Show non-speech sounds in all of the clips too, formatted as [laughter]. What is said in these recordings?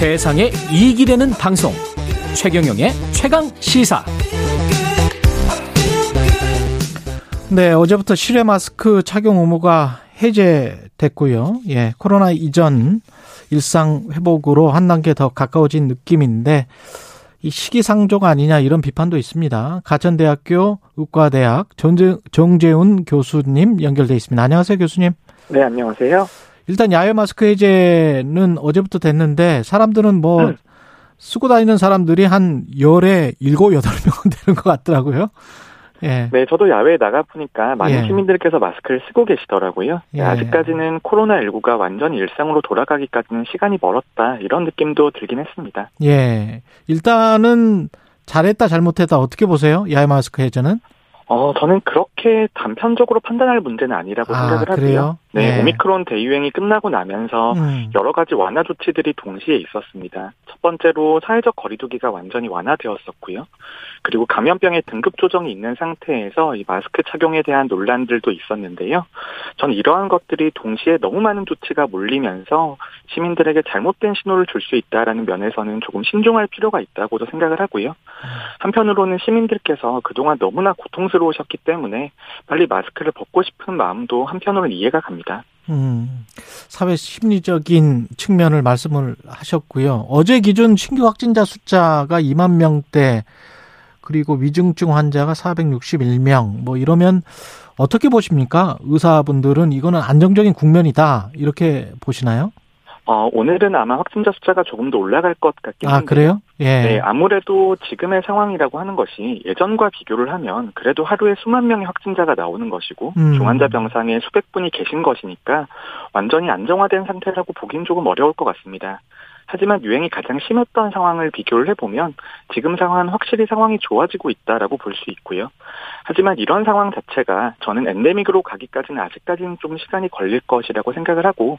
세상에 이익이 되는 방송 최경영의 최강 시사 네, 어제부터 실외 마스크 착용 의무가 해제됐고요. 예, 코로나 이전 일상 회복으로 한 단계 더 가까워진 느낌인데 이 시기상조가 아니냐 이런 비판도 있습니다. 가천대학교 의과대학 정재, 정재훈 교수님 연결돼 있습니다. 안녕하세요, 교수님. 네, 안녕하세요. 일단 야외 마스크 해제는 어제부터 됐는데 사람들은 뭐 음. 쓰고 다니는 사람들이 한 열에 일곱 여덟 [laughs] 명은 되는 것 같더라고요. 예. 네, 저도 야외에 나가 보니까 많은 예. 시민들께서 마스크를 쓰고 계시더라고요. 예. 아직까지는 코로나19가 완전히 일상으로 돌아가기까지는 시간이 멀었다 이런 느낌도 들긴 했습니다. 예, 일단은 잘했다 잘못했다 어떻게 보세요? 야외 마스크 해제는? 어, 저는 그렇게 단편적으로 판단할 문제는 아니라고 아, 생각을 하고요. 네, 네, 오미크론 대유행이 끝나고 나면서 음. 여러 가지 완화 조치들이 동시에 있었습니다. 첫 번째로 사회적 거리두기가 완전히 완화되었었고요. 그리고 감염병의 등급 조정이 있는 상태에서 이 마스크 착용에 대한 논란들도 있었는데요. 전 이러한 것들이 동시에 너무 많은 조치가 몰리면서 시민들에게 잘못된 신호를 줄 수 있다라는 면에서는 조금 신중할 필요가 있다고도 생각을 하고요. 한편으로는 시민들께서 그동안 너무나 고통스러우셨기 때문에 빨리 마스크를 벗고 싶은 마음도 한편으로는 이해가 갑니다. 음, 사회 심리적인 측면을 말씀을 하셨고요. 어제 기준 신규 확진자 숫자가 2만 명대 그리고 위중증 환자가 461명 뭐 이러면 어떻게 보십니까? 의사분들은 이거는 안정적인 국면이다 이렇게 보시나요? 어, 오늘은 아마 확진자 숫자가 조금 더 올라갈 것 같긴 한데. 아, 그래요? 예. 네, 아무래도 지금의 상황이라고 하는 것이 예전과 비교를 하면 그래도 하루에 수만 명의 확진자가 나오는 것이고 음. 중환자 병상에 수백 분이 계신 것이니까 완전히 안정화된 상태라고 보긴 조금 어려울 것 같습니다. 하지만 유행이 가장 심했던 상황을 비교를 해보면 지금 상황은 확실히 상황이 좋아지고 있다라고 볼 수 있고요. 하지만 이런 상황 자체가 저는 endemic으로 가기까지는 아직까지는 좀 시간이 걸릴 것이라고 생각을 하고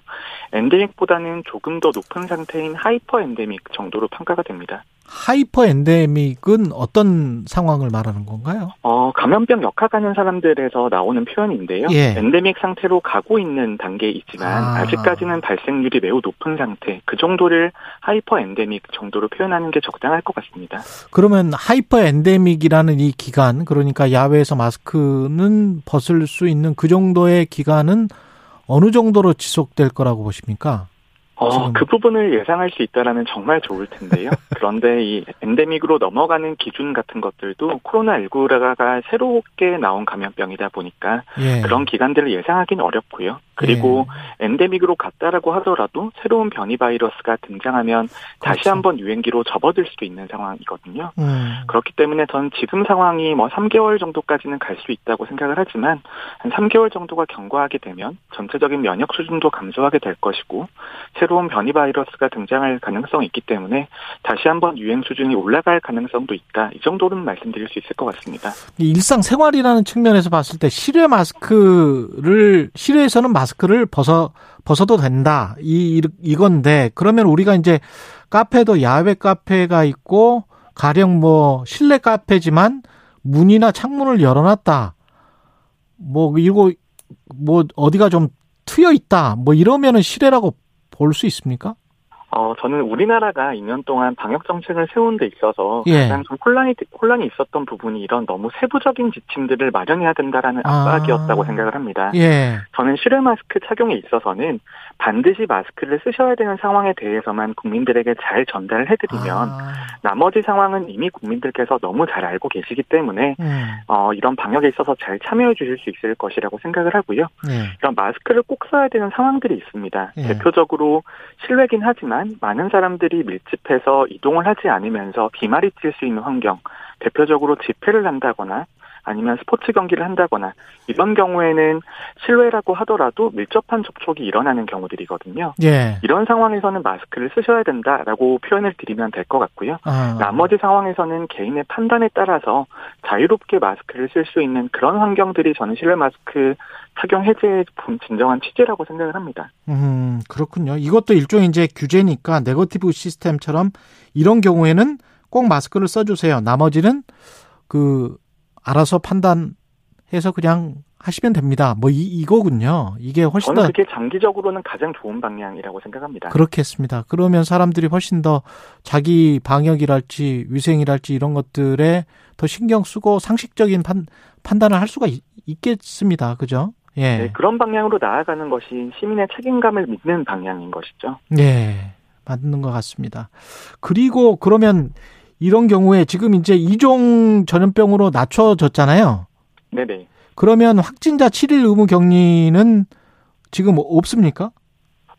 endemic보다는 조금 더 높은 상태인 hyper endemic 정도로 평가가 됩니다. hyper endemic은 어떤 상황을 말하는 건가요? 어, 감염병 역학하는 사람들에서 나오는 표현인데요. 예. 엔데믹 상태로 가고 있는 단계에 있지만 아. 직까지는 발생률이 매우 높은 상태, 그 정도를 hyper endemic 정도로 표현하는 게 적당할 것 같습니다. 그러면 hyper endemic이라는 이 기간, 그러니까 야외에서 마스크는 벗을 수 있는 그 정도의 기간은 어느 정도로 지속될 거라고 보십니까? 어, 그 부분을 예상할 수 있다라면 정말 좋을 텐데요. [laughs] 그런데 이 endemic으로 넘어가는 기준 같은 것들도 코로나19가 새롭게 나온 감염병이다 보니까 예. 그런 기간들을 예상하기는 어렵고요. 그리고 예. 엔데믹으로 갔다라고 하더라도 새로운 변이 바이러스가 등장하면 다시 그렇죠. 한번 유행기로 접어들 수도 있는 상황이거든요. 음. 그렇기 때문에 전 지금 상황이 뭐 3개월 정도까지는 갈 수 있다고 생각을 하지만 한 3개월 정도가 경과하게 되면 전체적인 면역 수준도 감소하게 될 것이고 새로 운 변이 바이러스가 등장할 가능성이 있기 때문에 다시 한번 유행 수준이 올라갈 가능성도 있다. 이 정도는 말씀드릴 수 있을 것 같습니다. 일상 생활이라는 측면에서 봤을 때 실외 마스크를 실외에서는 마스크 마스크를 벗어 벗어도 된다. 이 이건데 그러면 우리가 이제 카페도 야외 카페가 있고 가령 뭐 실내 카페지만 문이나 창문을 열어놨다. 뭐 이거 뭐 어디가 좀 트여 있다. 뭐 이러면은 실외라고 볼수 있습니까? 어, 저는 우리나라가 2년 동안 방역 정책을 세운 데 있어서 예. 가장 좀 혼란이, 혼란이 있었던 부분이 이런 너무 세부적인 지침들을 마련해야 된다라는 아. 압박이었다고 아. 생각을 합니다. 예. 저는 실외 마스크 착용에 있어서는 반드시 마스크를 쓰셔야 되는 상황에 대해서만 국민들에게 잘 전달을 해드리면 아. 나머지 상황은 이미 국민들께서 너무 잘 알고 계시기 때문에 음. 어, 이런 방역에 있어서 잘 참여해 주실 수 있을 것이라고 생각을 하고요. 예. 이런 마스크를 꼭 써야 되는 상황들이 있습니다. 예. 대표적으로 실외긴 하지만 하지만 많은 사람들이 밀집해서 이동을 하지 않으면서 비말이 튈 수 있는 환경, 대표적으로 집회를 한다거나 아니면 스포츠 경기를 한다거나 이런 경우에는 실외라고 하더라도 밀접한 접촉이 일어나는 경우들이거든요. 예. 이런 상황에서는 마스크를 쓰셔야 된다라고 표현을 드리면 될 것 같고요. 아. 나머지 상황에서는 개인의 판단에 따라서 자유롭게 마스크를 쓸 수 있는 그런 환경들이 저는 실외 마스크 착용 해제의 진정한 취지라고 생각을 합니다. 음, 그렇군요. 이것도 일종의 이제 규제니까 네거티브 시스템처럼 이런 경우에는 꼭 마스크를 써주세요. 나머지는 그 알아서 판단해 해서 그냥 하시면 됩니다. 뭐 이, 이거군요. 이게 훨씬 저는 그게 장기적으로는 가장 좋은 방향이라고 생각합니다. 그렇겠습니다. 그러면 사람들이 훨씬 더 자기 방역이랄지 위생이랄지 이런 것들에 더 신경 쓰고 상식적인 판, 판단을 할 수가 있, 겠습니다 그죠? 예. 네, 그런 방향으로 나아가는 것이 시민의 책임감을 믿는 방향인 것이죠. 네. 맞는 것 같습니다. 그리고 그러면 이런 경우에 지금 이제 이종 전염병으로 낮춰졌잖아요. 네네. 그러면 확진자 7일 의무 격리는 지금 없습니까?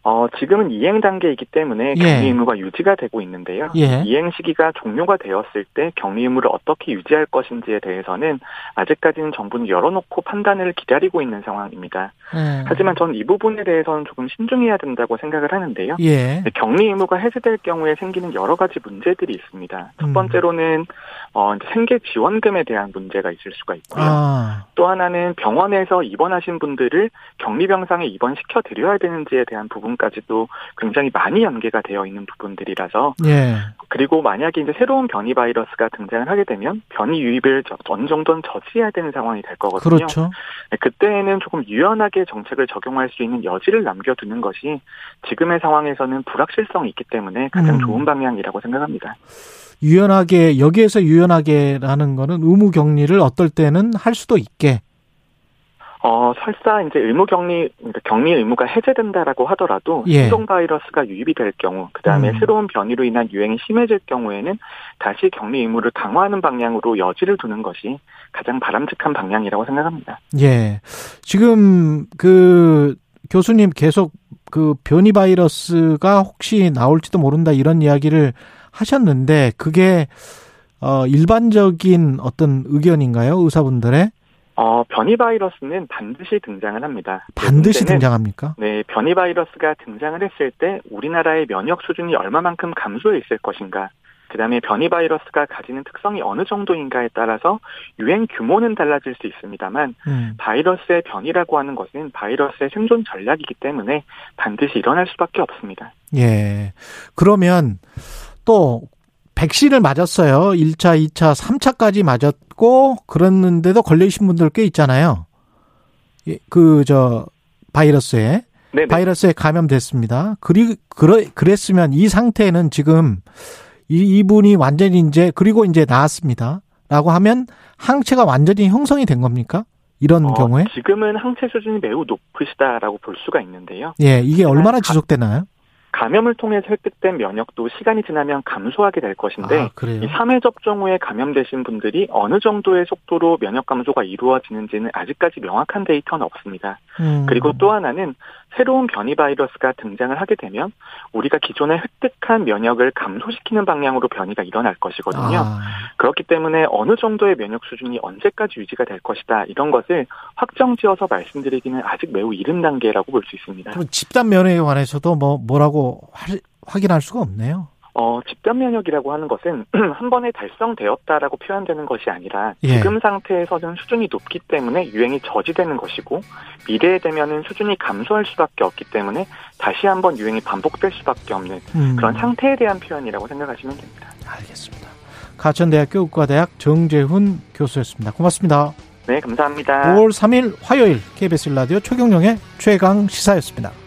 어, 지금은 이행 단계이기 때문에 예. 격리 의무가 유지가 되고 있는데요. 예. 이행 시기가 종료가 되었을 때 격리 의무를 어떻게 유지할 것인지에 대해서는 아직까지는 정부는 열어놓고 판단을 기다리고 있는 상황입니다. 예. 하지만 전 이 부분에 대해서는 조금 신중해야 된다고 생각을 하는데요. 예. 격리 의무가 해제될 경우에 생기는 여러 가지 문제들이 있습니다. 첫 음. 번째로는 어, 생계 지원금에 대한 문제가 있을 수가 있고요. 아. 또 하나는 병원에서 입원하신 분들을 격리 병상에 입원시켜 드려야 되는지에 대한 부분 까지도 굉장히 많이 연계가 되어 있는 부분들이라서 예. 그리고 만약에 이제 새로운 변이 바이러스가 등장을 하게 되면 변이 유입을 어느 정도는 저지해야 되는 상황이 될 거거든요. 그렇죠. 네, 그때는 조금 유연하게 정책을 적용할 수 있는 여지를 남겨두는 것이 지금의 상황에서는 불확실성이 있기 때문에 가장 음. 좋은 방향이라고 생각합니다. 유연하게 여기에서 유연하게라는 거는 의무 격리를 어떨 때는 할 수도 있게. 어, 설사 이제 의무 격리, 그러니까 격리 의무가 해제된다라고 하더라도 예. 신종 바이러스가 유입이 될 경우, 그 다음에 음. 새로운 변이로 인한 유행이 심해질 경우에는 다시 격리 의무를 강화하는 방향으로 여지를 두는 것이 가장 바람직한 방향이라고 생각합니다. 예. 지금 그 교수님 계속 그 변이 바이러스가 혹시 나올지도 모른다 이런 이야기를 하셨는데 그게 어 일반적인 어떤 의견인가요? 의사분들의? 어, 변이 바이러스는 반드시 등장을 합니다. 반드시 등장합니까? 네, 변이 바이러스가 등장을 했을 때 우리나라의 면역 수준이 얼마만큼 감소해 있을 것인가. 그 다음에 변이 바이러스가 가지는 특성이 어느 정도인가에 따라서 유행 규모는 달라질 수 있습니다만, 음. 바이러스의 변이라고 하는 것은 바이러스의 생존 전략이기 때문에 반드시 일어날 수밖에 없습니다. 예. 그러면 또 백신을 맞았어요. 1차, 2차, 3차까지 맞았고 그랬는데도 걸리신 분들 꽤 있잖아요. 예, 그저 바이러스에 네네. 바이러스에 감염됐습니다. 그리 그러, 그랬으면 이 상태는 지금 이 이분이 완전히 이제 그리고 이제 나았습니다 라고 하면 항체가 완전히 형성이 된 겁니까? 이런 어, 경우에 지금은 항체 수준이 매우 높으시다라고 볼 수가 있는데요. 예, 이게 얼마나 지속되나요? 감염을 통해서 획득된 면역도 시간이 지나면 감소하게 될 것인데 아, 이 3회 접종 후에 감염되신 분들이 어느 정도의 속도로 면역 감소가 이루어지는지는 아직까지 명확한 데이터는 없습니다. 음. 그리고 또 하나는 새로운 변이 바이러스가 등장을 하게 되면 우리가 기존에 획득한 면역을 감소시키는 방향으로 변이가 일어날 것이거든요. 아. 그렇기 때문에 어느 정도의 면역 수준이 언제까지 유지가 될 것이다 이런 것을 확정지어서 말씀드리기는 아직 매우 이른 단계라고 볼 수 있습니다. 그럼 집단 면역에 관해서도 뭐 뭐라고 확인할 수가 없네요. 어, 집단 면역이라고 하는 것은 [clears throat] 한 번에 달성되었다라고 표현되는 것이 아니라 예. 지금 상태에서는 수준이 높기 때문에 유행이 저지되는 것이고 미래에 되면은 수준이 감소할 수밖에 없기 때문에 다시 한번 유행이 반복될 수밖에 없는 음. 그런 상태에 대한 표현이라고 생각하시면 됩니다. 알겠습니다. 가천대학교 의과대학 정재훈 교수였습니다. 고맙습니다. 네, 감사합니다. 5월 3일 화요일 KBS 라디오 최경령의 최강 시사였습니다.